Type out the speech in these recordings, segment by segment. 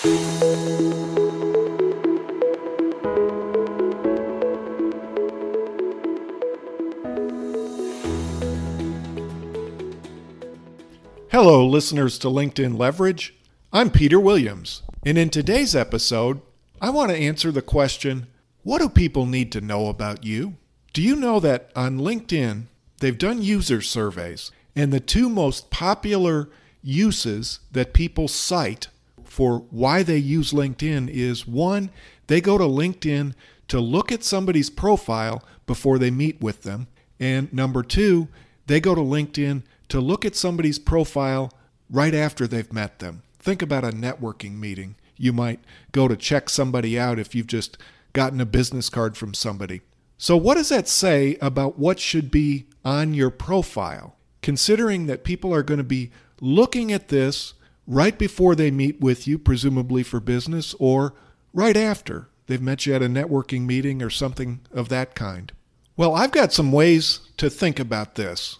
Hello, listeners to LinkedIn Leverage. I'm Peter Williams, and in today's episode, I want to answer the question what do people need to know about you? Do you know that on LinkedIn, they've done user surveys, and the two most popular uses that people cite for why they use LinkedIn is one, they go to LinkedIn to look at somebody's profile before they meet with them, and number two, they go to LinkedIn to look at somebody's profile right after they've met them. Think about a networking meeting. You might go to check somebody out if you've just gotten a business card from somebody. So, what does that say about what should be on your profile? Considering that people are going to be looking at this right before they meet with you, presumably for business, or right after they've met you at a networking meeting or something of that kind. Well, I've got some ways to think about this.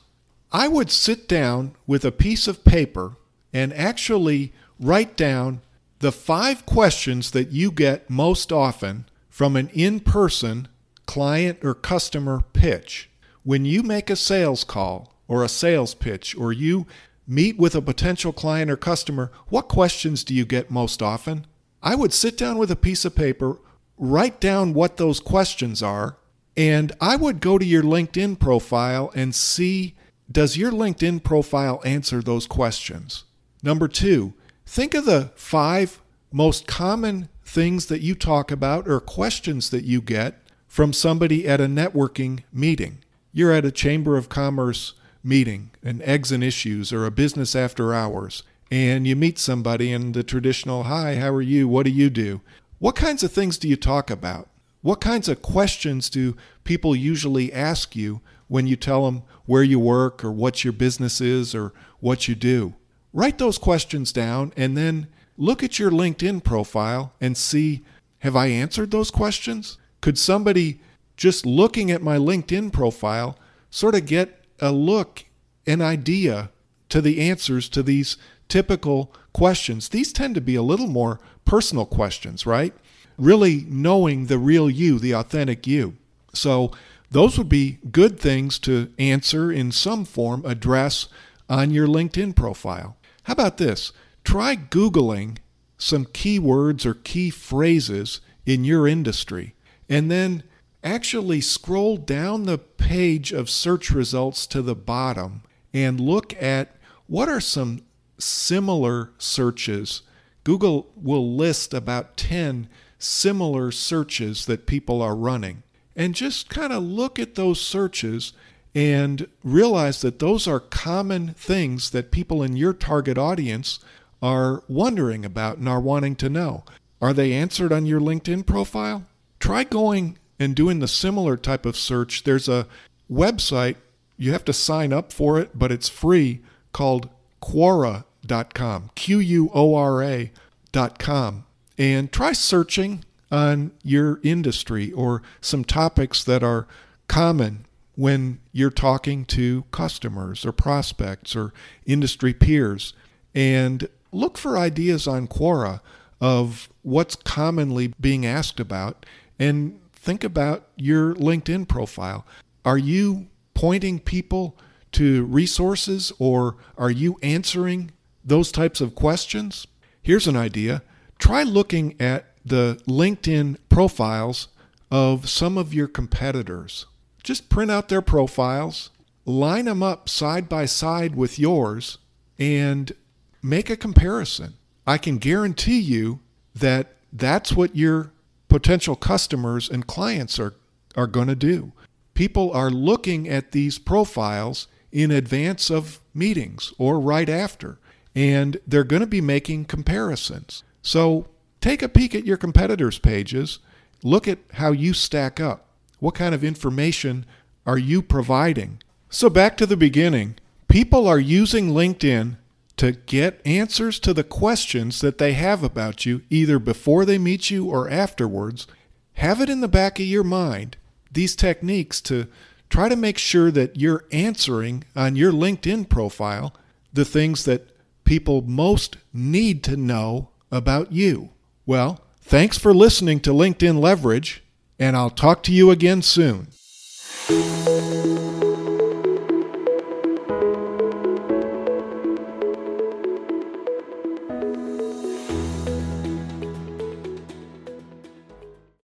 I would sit down with a piece of paper and actually write down the five questions that you get most often from an in person client or customer pitch. When you make a sales call or a sales pitch or you meet with a potential client or customer, what questions do you get most often? I would sit down with a piece of paper, write down what those questions are, and I would go to your LinkedIn profile and see does your LinkedIn profile answer those questions? Number two, think of the five most common things that you talk about or questions that you get from somebody at a networking meeting. You're at a Chamber of Commerce meeting, an eggs and issues, or a business after hours, and you meet somebody in the traditional, Hi, how are you? What do you do? What kinds of things do you talk about? What kinds of questions do people usually ask you when you tell them where you work or what your business is or what you do? Write those questions down and then look at your LinkedIn profile and see have I answered those questions? Could somebody just looking at my LinkedIn profile sort of get a look, an idea to the answers to these typical questions? These tend to be a little more personal questions, right? Really knowing the real you, the authentic you. So, those would be good things to answer in some form, address on your LinkedIn profile. How about this? Try Googling some keywords or key phrases in your industry and then actually scroll down the page of search results to the bottom and look at what are some similar searches. Google will list about 10 similar searches that people are running and just kind of look at those searches and realize that those are common things that people in your target audience are wondering about and are wanting to know. Are they answered on your LinkedIn profile? Try going and doing the similar type of search. There's a website, you have to sign up for it, but it's free called Quora.com, Q U O R A.com. And try searching on your industry or some topics that are common when you're talking to customers or prospects or industry peers. And look for ideas on Quora of what's commonly being asked about and think about your LinkedIn profile. Are you pointing people to resources or are you answering those types of questions? Here's an idea try looking at the LinkedIn profiles of some of your competitors. Just print out their profiles, line them up side by side with yours, and make a comparison. I can guarantee you that that's what your potential customers and clients are, are going to do. People are looking at these profiles in advance of meetings or right after, and they're going to be making comparisons. So Take a peek at your competitors' pages. Look at how you stack up. What kind of information are you providing? So, back to the beginning people are using LinkedIn to get answers to the questions that they have about you, either before they meet you or afterwards. Have it in the back of your mind, these techniques to try to make sure that you're answering on your LinkedIn profile the things that people most need to know about you? Well, thanks for listening to LinkedIn Leverage, and I'll talk to you again soon.